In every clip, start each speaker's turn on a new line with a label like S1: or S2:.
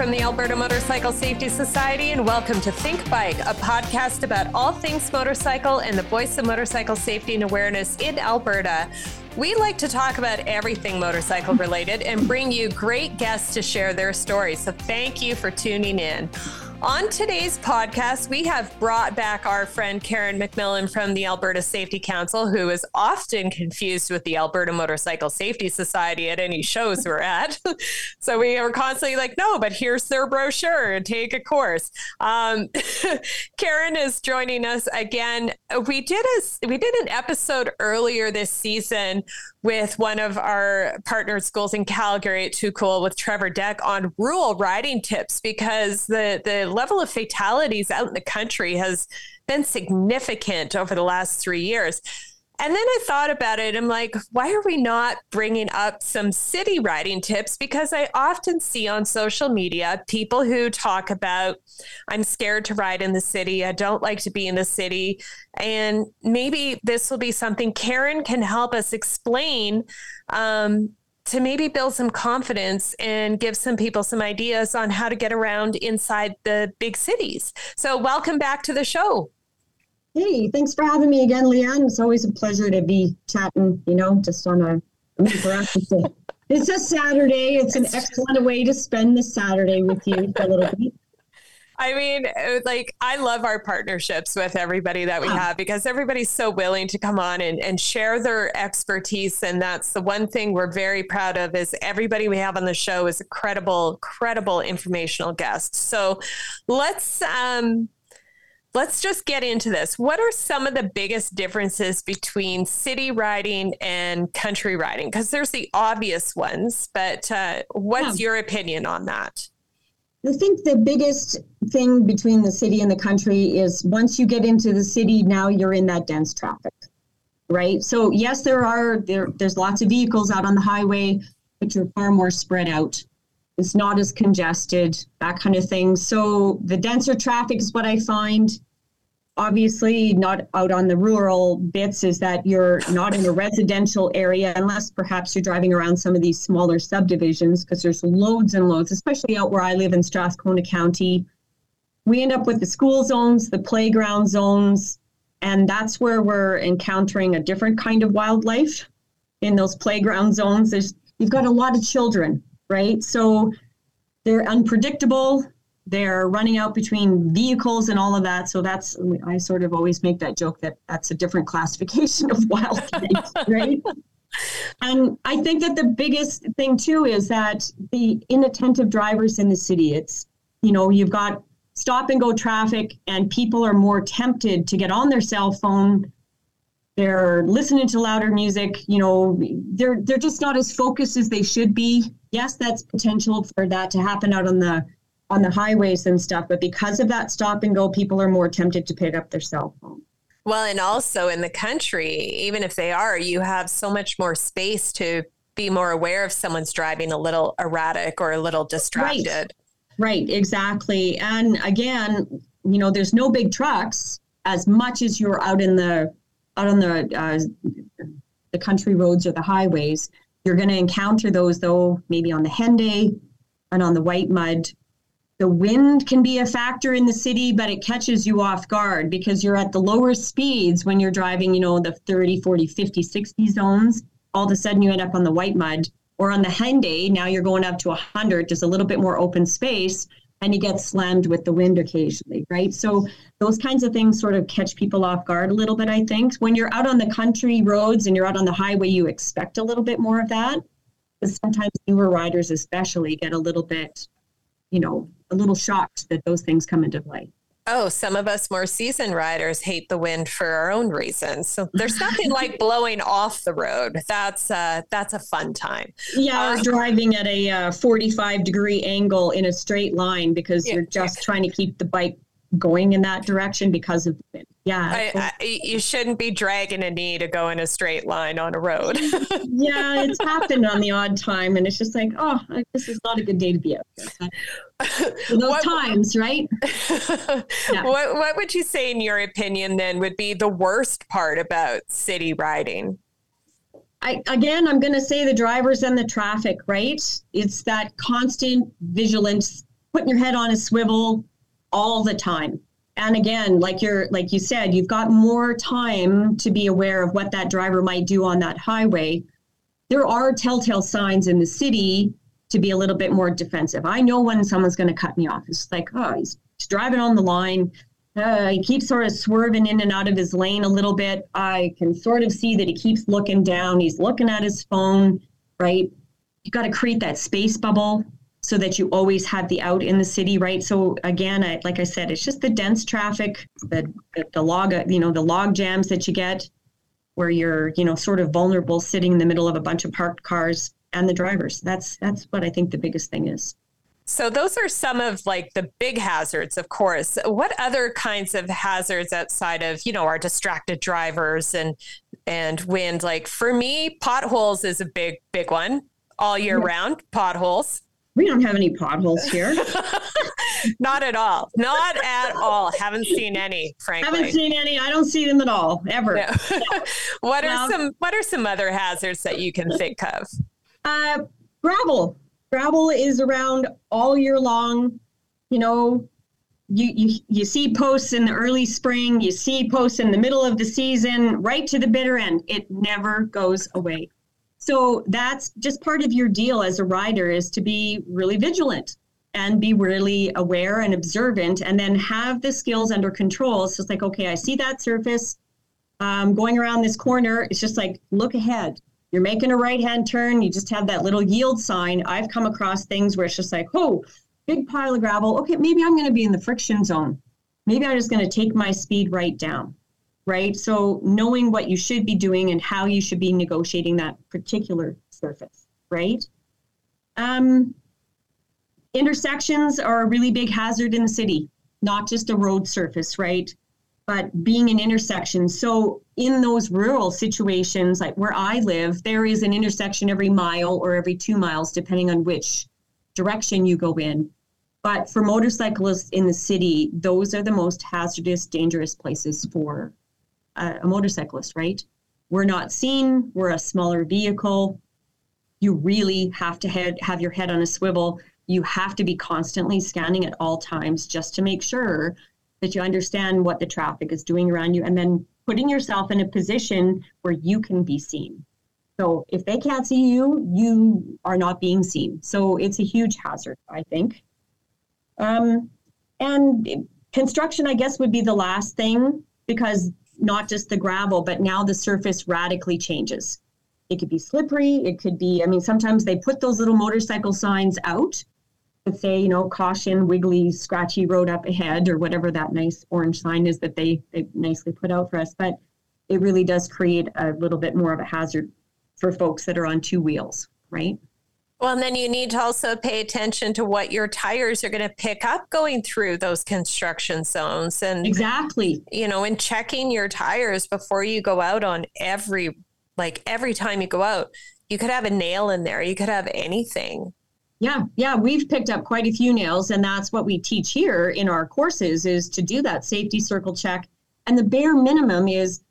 S1: from the Alberta Motorcycle Safety Society, and welcome to Think Bike, a podcast about all things motorcycle and the voice of motorcycle safety and awareness in Alberta. We like to talk about everything motorcycle related and bring you great guests to share their stories. So, thank you for tuning in. On today's podcast, we have brought back our friend Karen MacMillan from the Alberta Safety Council, who is often confused with the Alberta Motorcycle Safety Society at any shows we're at. so we are constantly like, no, but here's their brochure take a course. Um, Karen is joining us again. We did a we did an episode earlier this season with one of our partner schools in Calgary at Too Cool with Trevor Deck on rural riding tips because the the level of fatalities out in the country has been significant over the last three years. And then I thought about it. I'm like, why are we not bringing up some city riding tips? Because I often see on social media people who talk about, I'm scared to ride in the city. I don't like to be in the city. And maybe this will be something Karen can help us explain um, to maybe build some confidence and give some people some ideas on how to get around inside the big cities. So, welcome back to the show.
S2: Hey, thanks for having me again, Liane. It's always a pleasure to be chatting, you know, just on a, it's a Saturday. It's an excellent way to spend the Saturday with you for a little bit.
S1: I mean, uh, like, I love our partnerships with everybody that we have because everybody's so willing to come on and, and share their expertise. And that's the one thing we're very proud of is everybody we have on the show is a credible, credible informational guest. So let's, um, let's just get into this. What are some of the biggest differences between city riding and country riding? Because there's the obvious ones, but uh, what's yeah. your opinion on that?
S2: I think the biggest thing between the city and the country is once you get into the city, now you're in that dense traffic, right? So yes, there are there there's lots of vehicles out on the highway, but you're far more spread out. It's not as congested, that kind of thing. So the denser traffic is what I find obviously not out on the rural bits is that you're not in a residential area unless perhaps you're driving around some of these smaller subdivisions because there's loads and loads especially out where i live in strathcona county. We end up with the school zones the playground zones and that's where we're encountering a different kind of wildlife in those playground zones. There's you've got a lot of children right? So they're unpredictable they're running out between vehicles and all of that. So that's I sort of always make that joke that that's a different classification of wild right? And I think that the biggest thing too is that the inattentive drivers in the city. It's you know you've got stop and go traffic, and people are more tempted to get on their cell phone. They're listening to louder music. You know, they're they're just not as focused as they should be. Yes, that's potential for that to happen out on the on the highways and stuff. But because of that stop and go, people are more tempted to pick up their cell phone.
S1: Well, and also in the country, even if they are, you have so much more space to be more aware if someone's driving a little erratic or a little distracted.
S2: Right, right exactly. And again, you know, there's no big trucks as much as you're out in the out on the uh, the country roads or the highways. You're going to encounter those though, maybe on the Henday and on the Whitemud the wind can be a factor in the city, but it catches you off guard because you're at the lower speeds when you're driving, you know, the 30, 40, 50, 60 zones. All of a sudden you end up on the Whitemud or on the Henday. Now you're going up to 100, just a little bit more open space, and you get slammed with the wind occasionally, right? So those kinds of things sort of catch people off guard a little bit, I think. When you're out on the country roads and you're out on the highway, you expect a little bit more of that. But sometimes newer riders, especially, get a little bit you know, a little shocked that those things come into play.
S1: Oh, some of us more seasoned riders hate the wind for our own reasons. So there's nothing like blowing off the road. That's uh, that's a fun time.
S2: Yeah, uh, driving at a uh, 45 degree angle in a straight line because yeah, you're just yeah. trying to keep the bike going in that direction because of the wind. Yeah.
S1: I, I, you shouldn't be dragging a knee to go in a straight line on a road.
S2: yeah, it's happened on the odd time. And it's just like, oh, this is not a good day to be out there. those what, times, right?
S1: yeah. What, what would you say, in your opinion, then, would be the worst part about city riding?
S2: I, again, I'm going to say the drivers and the traffic, right? It's that constant vigilance, putting your head on a swivel all the time. And again, like you're like you said, you've got more time to be aware of what that driver might do on that highway. There are telltale signs in the city to be a little bit more defensive. I know when someone's going to cut me off. It's like, oh, he's, he's driving on the line. Uh, he keeps sort of swerving in and out of his lane a little bit. I can sort of see that he keeps looking down. He's looking at his phone, right? You got to create that space bubble so that you always have the out in the city, right? So again, I, like I said, it's just the dense traffic, the, the, the log, you know, the log jams that you get where you're, you know, sort of vulnerable sitting in the middle of a bunch of parked cars and the drivers. That's that's what I think the biggest thing is.
S1: So those are some of like the big hazards, of course. What other kinds of hazards outside of, you know, our distracted drivers and and wind? Like for me, potholes is a big, big one all year yeah. round, potholes.
S2: We don't have any potholes here.
S1: Not at all. Not at all. Haven't seen any, frankly.
S2: Haven't seen any. I don't see them at all, ever. No.
S1: what are some what are some other hazards that you can think of?
S2: Uh, gravel. Gravel is around all year long. You know, you, you you see posts in the early spring, you see posts in the middle of the season, right to the bitter end. It never goes away. So that's just part of your deal as a rider is to be really vigilant and be really aware and observant and then have the skills under control. So it's like, okay, I see that surface um, going around this corner. It's just like, look ahead you're making a right hand turn, you just have that little yield sign. I've come across things where it's just like, oh, big pile of gravel. Okay, maybe I'm going to be in the friction zone. Maybe I'm just going to take my speed right down. Right. So knowing what you should be doing and how you should be negotiating that particular surface. Right. Um, intersections are a really big hazard in the city, not just a road surface. Right but being an intersection. So in those rural situations, like where I live, there is an intersection every mile or every two miles, depending on which direction you go in. But for motorcyclists in the city, those are the most hazardous, dangerous places for a, a motorcyclist, right? We're not seen, we're a smaller vehicle. You really have to head, have your head on a swivel. You have to be constantly scanning at all times just to make sure that you understand what the traffic is doing around you, and then putting yourself in a position where you can be seen. So if they can't see you, you are not being seen. So it's a huge hazard, I think. Um, and construction, I guess, would be the last thing because not just the gravel, but now the surface radically changes. It could be slippery. It could be, I mean, sometimes they put those little motorcycle signs out say, you know, caution, wiggly, scratchy road up ahead, or whatever that nice orange sign is that they, they nicely put out for us. But it really does create a little bit more of a hazard for folks that are on two wheels, right?
S1: Well, and then you need to also pay attention to what your tires are going to pick up going through those construction zones. And
S2: exactly,
S1: you know, in checking your tires before you go out on every, like every time you go out, you could have a nail in there, you could have anything.
S2: Yeah, yeah, we've picked up quite a few nails, and that's what we teach here in our courses is to do that safety circle check. And the bare minimum is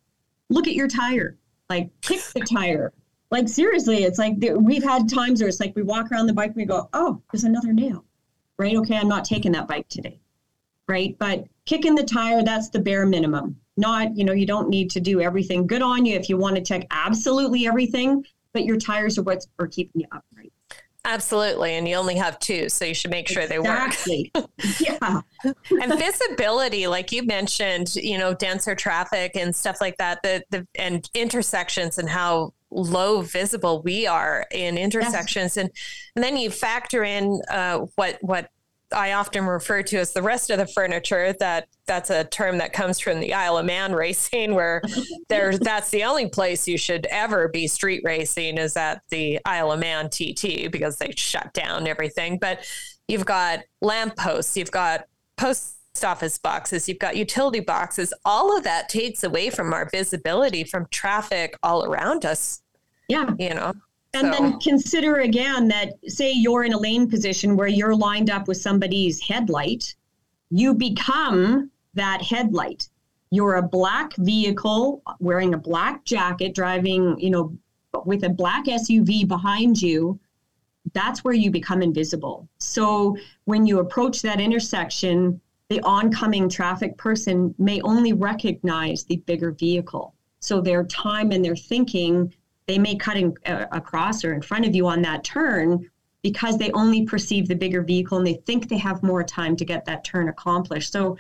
S2: look at your tire, like kick the tire. Like seriously, it's like we've had times where it's like we walk around the bike and we go, oh, there's another nail, right? Okay, I'm not taking that bike today, right? But kicking the tire, that's the bare minimum. Not, you know, you don't need to do everything. Good on you if you want to check absolutely everything, but your tires are what are keeping you upright.
S1: Absolutely. And you only have two, so you should make sure
S2: exactly.
S1: they work. Exactly. Yeah. and visibility, like you mentioned, you know, denser traffic and stuff like that, the, the and intersections and how low visible we are in intersections. Yes. And and then you factor in uh, what what I often refer to as the rest of the furniture. That that's a term that comes from the Isle of Man racing, where there that's the only place you should ever be street racing is at the Isle of Man TT because they shut down everything. But you've got lampposts, you've got post office boxes, you've got utility boxes. All of that takes away from our visibility from traffic all around us.
S2: Yeah,
S1: you know.
S2: And so. then consider again that, say, you're in a lane position where you're lined up with somebody's headlight, you become that headlight. You're a black vehicle wearing a black jacket, driving, you know, with a black SUV behind you, that's where you become invisible. So when you approach that intersection, the oncoming traffic person may only recognize the bigger vehicle. So their time and their thinking, they may cut in, uh, across or in front of you on that turn because they only perceive the bigger vehicle and they think they have more time to get that turn accomplished. So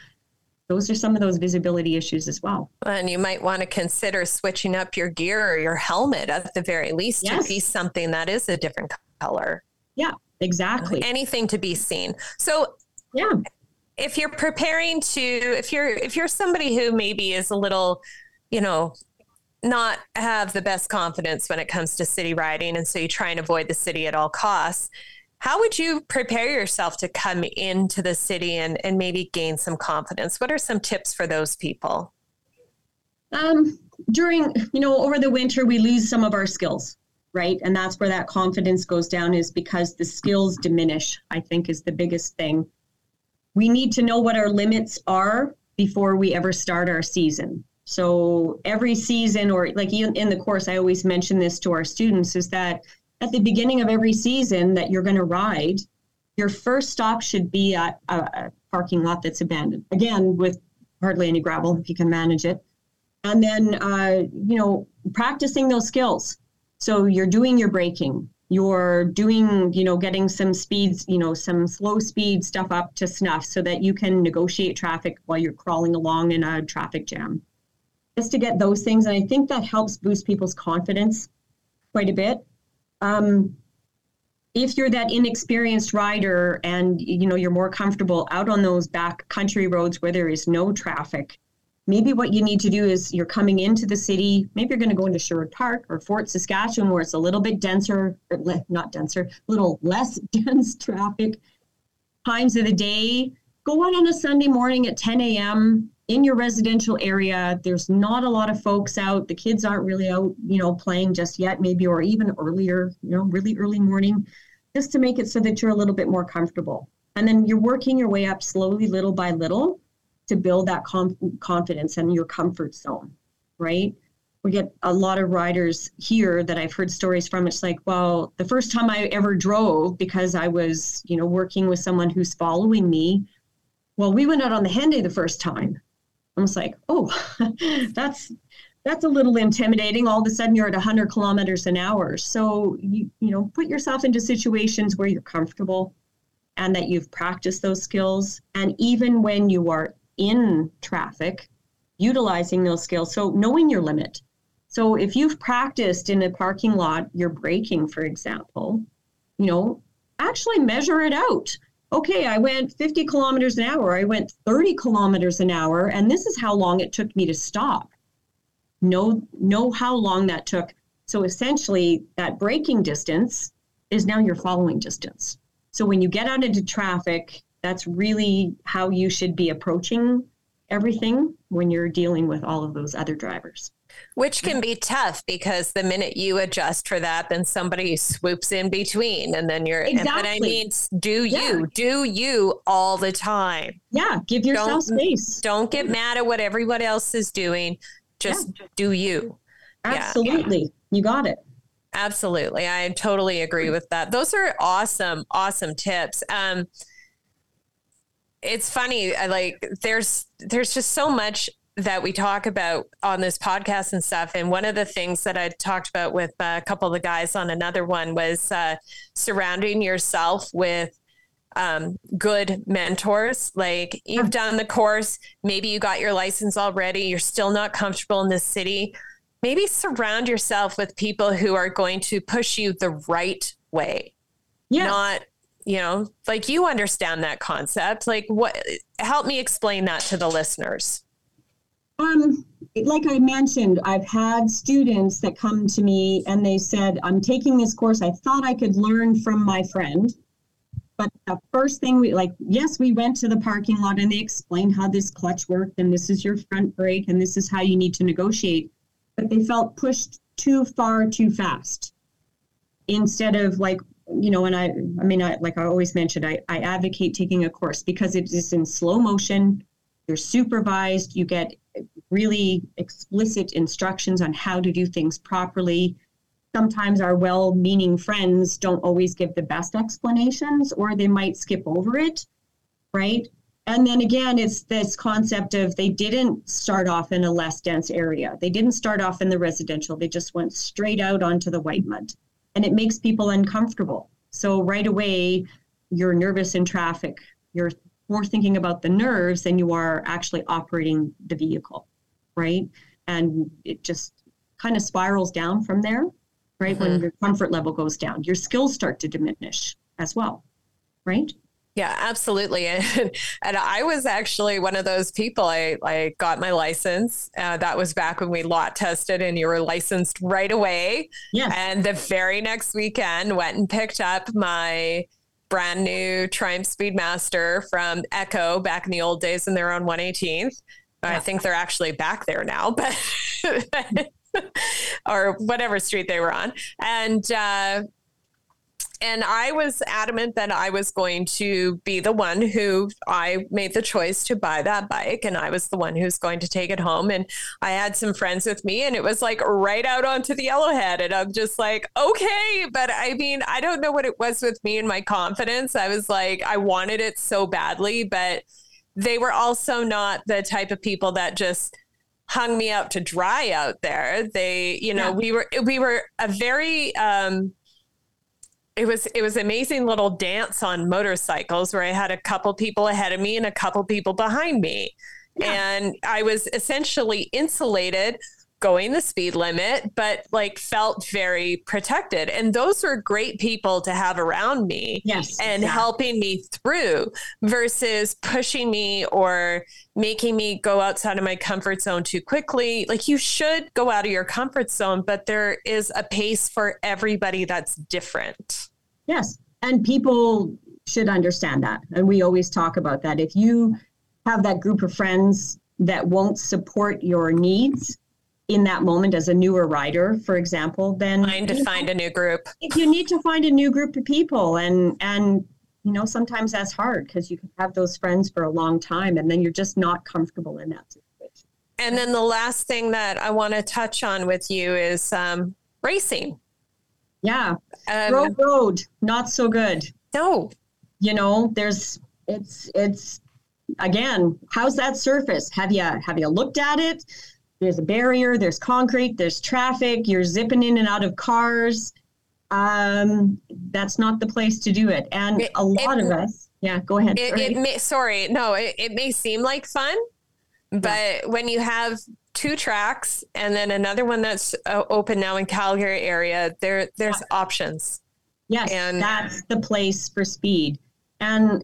S2: those are some of those visibility issues as well.
S1: And you might want to consider switching up your gear or your helmet at the very least yes. to be something that is a different color.
S2: Yeah, exactly.
S1: Anything to be seen. So,
S2: yeah.
S1: If you're preparing to if you're if you're somebody who maybe is a little, you know, not have the best confidence when it comes to city riding and so you try and avoid the city at all costs, how would you prepare yourself to come into the city and, and maybe gain some confidence? What are some tips for those people?
S2: Um, during, you know, over the winter, we lose some of our skills right? And that's where that confidence goes down is because the skills diminish, I think is the biggest thing. We need to know what our limits are before we ever start our season. So every season, or like in the course, I always mention this to our students is that at the beginning of every season that you're going to ride, your first stop should be at a, parking lot that's abandoned. Again, with hardly any gravel, if you can manage it. And then, uh, you know, practicing those skills. So you're doing your braking, you're doing, you know, getting some speeds, you know, some slow speed stuff up to snuff so that you can negotiate traffic while you're crawling along in a traffic jam. Just to get those things. And I think that helps boost people's confidence quite a bit. Um, if you're that inexperienced rider and you know you're more comfortable out on those back country roads where there is no traffic maybe what you need to do is you're coming into the city, maybe you're going to go into Sherwood Park or Fort Saskatchewan where it's a little bit denser, or le- not denser, a little less dense traffic times of the day. Go out on a Sunday morning at 10 a.m. in your residential area. There's not a lot of folks out. The kids aren't really out, you know, playing just yet, maybe, or even earlier, you know, really early morning, just to make it so that you're a little bit more comfortable. And then you're working your way up slowly, little by little to build that com- confidence and your comfort zone, right? We get a lot of riders here that I've heard stories from. It's like, well, the first time I ever drove because I was, you know, working with someone who's following me. Well, we went out on the Henday the first time. I was like, oh, that's that's a little intimidating. All of a sudden, you're at 100 kilometers an hour. So you you know, put yourself into situations where you're comfortable, and that you've practiced those skills. And even when you are in traffic, utilizing those skills. So knowing your limit. So if you've practiced in a parking lot, your braking, for example, you know, actually measure it out. Okay, I went 50 kilometers an hour, I went 30 kilometers an hour, and this is how long it took me to stop. Know, know how long that took. So essentially, that braking distance is now your following distance. So when you get out into traffic, that's really how you should be approaching everything when you're dealing with all of those other drivers.
S1: Which can be tough because the minute you adjust for that, then somebody swoops in between, and then you're. Exactly. But I mean, do you yeah. do you all the time?
S2: Yeah, give yourself don't, space.
S1: Don't get mad at what everyone else is doing. Just yeah. do you.
S2: Absolutely, yeah. you got it.
S1: Absolutely, I totally agree with that. Those are awesome, awesome tips. Um, it's funny. I like there's there's just so much that we talk about on this podcast and stuff. And one of the things that I talked about with a couple of the guys on another one was uh, surrounding yourself with um, good mentors. Like you've done the course, maybe you got your license already, you're still not comfortable in this city. Maybe surround yourself with people who are going to push you the right way. Yes. Not you know like you understand that concept like what help me explain that to the listeners
S2: um like i mentioned i've had students that come to me and they said i'm taking this course i thought i could learn from my friend but the first thing we like yes we went to the parking lot and they explained how this clutch worked and this is your front brake and this is how you need to negotiate but they felt pushed too far too fast instead of like you know, and I, I mean, I, like I always mentioned, I, I advocate taking a course because it is in slow motion. You're supervised. You get really explicit instructions on how to do things properly. sometimes our well meaning friends don't always give the best explanations or they might skip over it, right? And then again, it's this concept of they didn't start off in a less dense area. They didn't start off in the residential. They just went straight out onto the Whitemud. And it makes people uncomfortable. So right away, you're nervous in traffic. You're more thinking about the nerves than you are actually operating the vehicle, right? And it just kind of spirals down from there, right? Mm-hmm. When your comfort level goes down, your skills start to diminish as well, right?
S1: Yeah, absolutely. And, and I was actually one of those people. I, I got my license. Uh, that was back when we lot tested and you were licensed right away.
S2: Yes.
S1: And the very next weekend went and picked up my brand new Triumph Speedmaster from Echo back in the old days and they're on 118th. Yeah. I think they're actually back there now, but or whatever street they were on. And uh, and I was adamant that I was going to be the one who I made the choice to buy that bike and I was the one who's going to take it home. And I had some friends with me and it was like right out onto the yellowhead. And I'm just like okay. But I mean I don't know what it was with me and my confidence. I was like I wanted it so badly but they were also not the type of people that just hung me out to dry out there. They you know yeah. we were we were a very um it was it was amazing little dance on motorcycles where I had a couple people ahead of me and a couple people behind me. Yeah. And I was essentially insulated going the speed limit, but like felt very protected. And those were great people to have around me
S2: yes,
S1: and helping me through versus pushing me or making me go outside of my comfort zone too quickly. Like you should go out of your comfort zone, but there is a pace for everybody that's different.
S2: Yes. And people should understand that. And we always talk about that. If you have that group of friends that won't support your needs, in that moment as a newer rider, for example, then
S1: find to find a new group.
S2: If you need to find a new group of people and and you know sometimes that's hard because you can have those friends for a long time and then you're just not comfortable in that situation.
S1: And then the last thing that I want to touch on with you is um, racing.
S2: Yeah, um, road road not so good.
S1: No,
S2: you know there's it's it's again how's that surface? Have you have you looked at it? there's a barrier, there's concrete, there's traffic, you're zipping in and out of cars. Um, that's not the place to do it. And it, a lot it, of us, yeah, go ahead.
S1: It, it may, sorry, no, it may seem like fun, but yeah. when you have two tracks and then another one that's uh, open now in Calgary area, there there's yeah. options.
S2: Yes, and that's the place for speed. And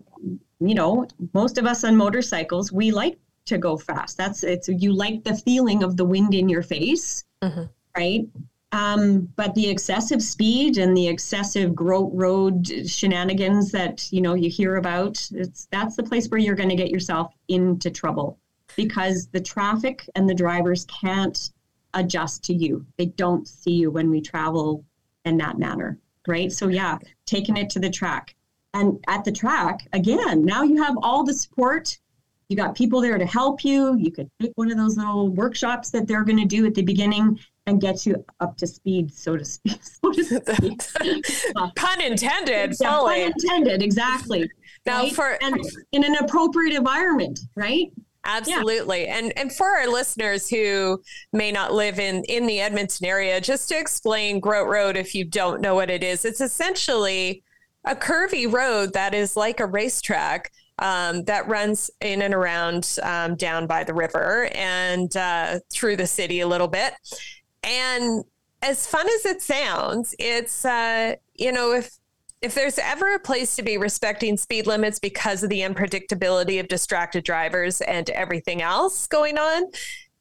S2: you know, most of us on motorcycles, we like to go fast. That's it's you like the feeling of the wind in your face, mm-hmm. right? Um, but the excessive speed and the excessive Road shenanigans that you know you hear about, it's that's the place where you're going to get yourself into trouble because the traffic and the drivers can't adjust to you. They don't see you when we travel in that manner, right? So yeah, taking it to the track. And at the track, again, now you have all the support you got people there to help you. You could take one of those little workshops that they're going to do at the beginning and get you up to speed, so to speak. So to speak.
S1: pun intended.
S2: Yeah, pun intended. Exactly.
S1: Now, right? for
S2: and in an appropriate environment, right?
S1: Absolutely. Yeah. And and for our listeners who may not live in in the Edmonton area, just to explain Groat Road if you don't know what it is, it's essentially a curvy road that is like a racetrack um, that runs in and around um, down by the river and uh, through the city a little bit. And as fun as it sounds, it's uh, you know if if there's ever a place to be respecting speed limits because of the unpredictability of distracted drivers and everything else going on,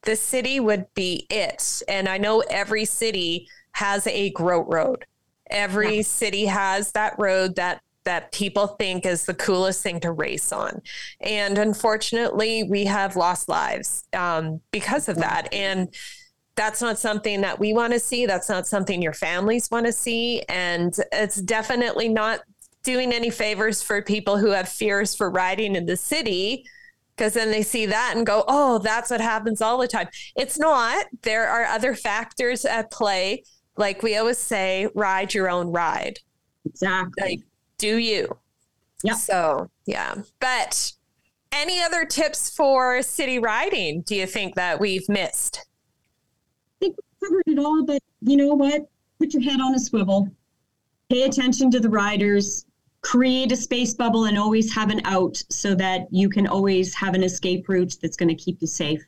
S1: the city would be it. And I know every city has a Groat Road. Every yeah. city has that road that that people think is the coolest thing to race on. And unfortunately, we have lost lives um, because of that. And that's not something that we want to see. That's not something your families want to see. And it's definitely not doing any favors for people who have fears for riding in the city because then they see that and go, oh, that's what happens all the time. It's not. There are other factors at play like we always say, ride your own ride.
S2: Exactly.
S1: Like, do you?
S2: Yeah.
S1: So, yeah. But any other tips for city riding do you think that we've missed?
S2: Covered it all, but you know what? Put your head on a swivel. Pay attention to the riders. Create a space bubble and always have an out so that you can always have an escape route that's going to keep you safe.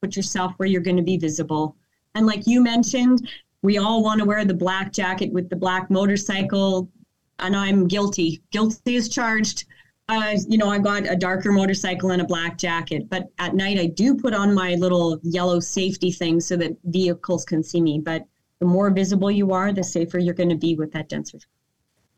S2: Put yourself where you're going to be visible. And like you mentioned, we all want to wear the black jacket with the black motorcycle, and I'm guilty. Guilty is charged. Uh, you know, I've got a darker motorcycle and a black jacket, but at night I do put on my little yellow safety thing so that vehicles can see me. But the more visible you are, the safer you're going to be with that denser.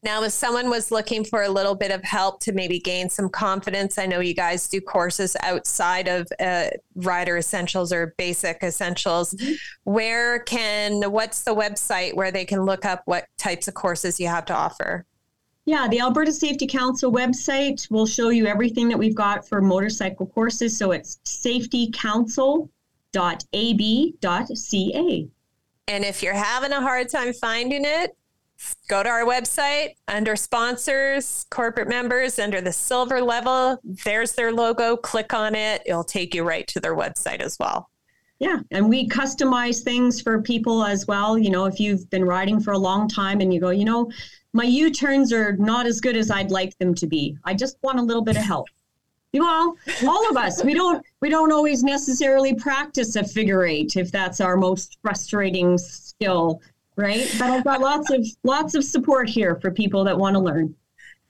S1: Now, if someone was looking for a little bit of help to maybe gain some confidence, I know you guys do courses outside of uh, rider essentials or basic essentials. Mm-hmm. Where can, what's the website where they can look up what types of courses you have to offer?
S2: Yeah, the Alberta Safety Council website will show you everything that we've got for motorcycle courses. So it's safetycouncil.ab.ca.
S1: And if you're having a hard time finding it, go to our website under sponsors, corporate members, under the silver level. There's their logo. Click on it. It'll take you right to their website as well.
S2: Yeah, and we customize things for people as well. You know, if you've been riding for a long time and you go, you know, my U turns are not as good as I'd like them to be. I just want a little bit of help. All all of us, we don't we don't always necessarily practice a figure eight if that's our most frustrating skill right? But I've got lots of lots of support here for people that want to learn.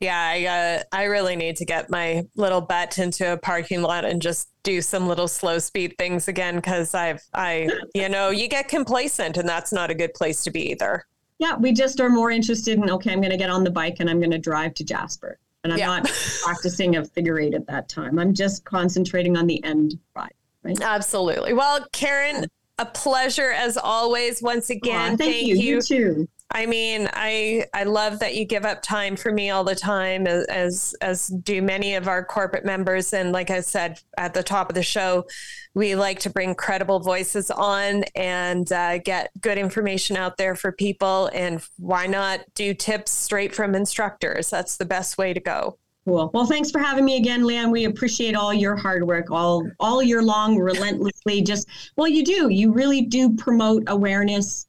S1: Yeah, I uh, I really need to get my little butt into a parking lot and just do some little slow speed things again because I've I you know you get complacent and that's not a good place to be either.
S2: Yeah, we just are more interested in okay, I'm going to get on the bike and I'm going to drive to Jasper, and I'm yeah. not practicing a figure eight at that time. I'm just concentrating on the end ride. Right?
S1: Absolutely. Well, Karen, a pleasure as always. Once again,
S2: thank, thank, you. you. You too.
S1: I mean, I I love that you give up time for me all the time, as, as do many of our corporate members. And like I said at the top of the show, we like to bring credible voices on and uh, get good information out there for people. And why not do tips straight from instructors? That's the best way to go.
S2: Cool. Well, thanks for having me again, Liane. We appreciate all your hard work all all year long, relentlessly. Just well, you do. You really do promote awareness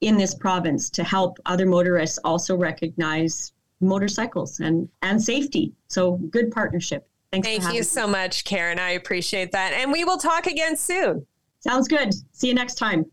S2: in this province to help other motorists also recognize motorcycles and and safety. So good partnership.
S1: Thanks. Thank you me. so much, Karen. I appreciate that, and we will talk again soon.
S2: Sounds good. See you next time.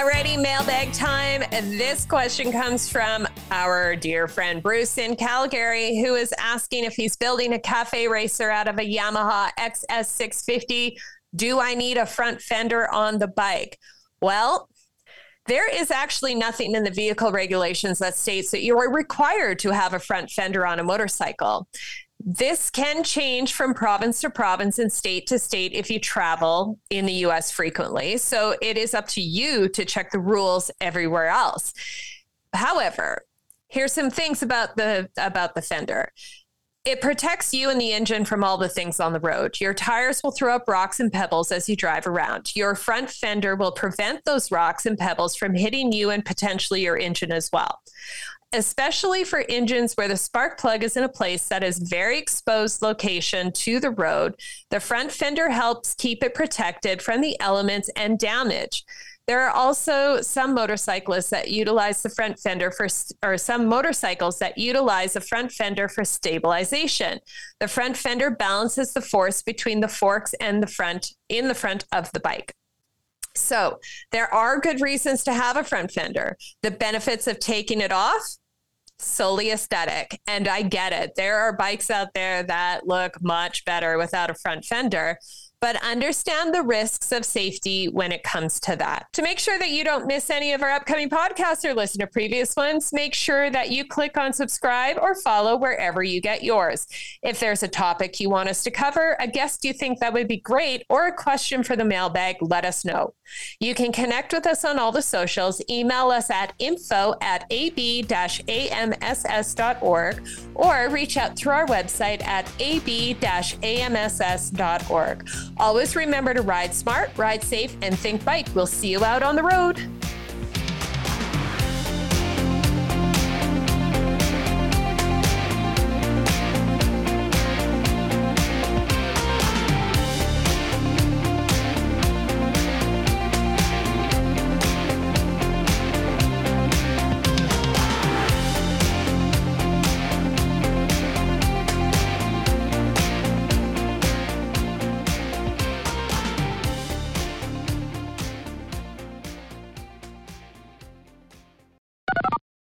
S1: Alrighty, mailbag time. This question comes from our dear friend Bruce in Calgary, who is asking if he's building a cafe racer out of a Yamaha XS650. Do I need a front fender on the bike? Well, there is actually nothing in the vehicle regulations that states that you are required to have a front fender on a motorcycle. This can change from province to province and state to state if you travel in the US frequently. So it is up to you to check the rules everywhere else. However, here's some things about the about the fender. It protects you and the engine from all the things on the road. Your tires will throw up rocks and pebbles as you drive around. Your front fender will prevent those rocks and pebbles from hitting you and potentially your engine as well especially for engines where the spark plug is in a place that is very exposed location to the road. The front fender helps keep it protected from the elements and damage. There are also some motorcyclists that utilize the front fender for, or some motorcycles that utilize the front fender for stabilization. The front fender balances the force between the forks and the front in the front of the bike. So there are good reasons to have a front fender. The benefits of taking it off solely aesthetic. And I get it. There are bikes out there that look much better without a front fender. but understand the risks of safety when it comes to that. To make sure that you don't miss any of our upcoming podcasts or listen to previous ones, make sure that you click on subscribe or follow wherever you get yours. If there's a topic you want us to cover, a guest you think that would be great, or a question for the mailbag, let us know. You can connect with us on all the socials, email us at info at ab-amss.org, or reach out through our website at ab-amss.org. Always remember to ride smart, ride safe, and think bike. We'll see you out on the road.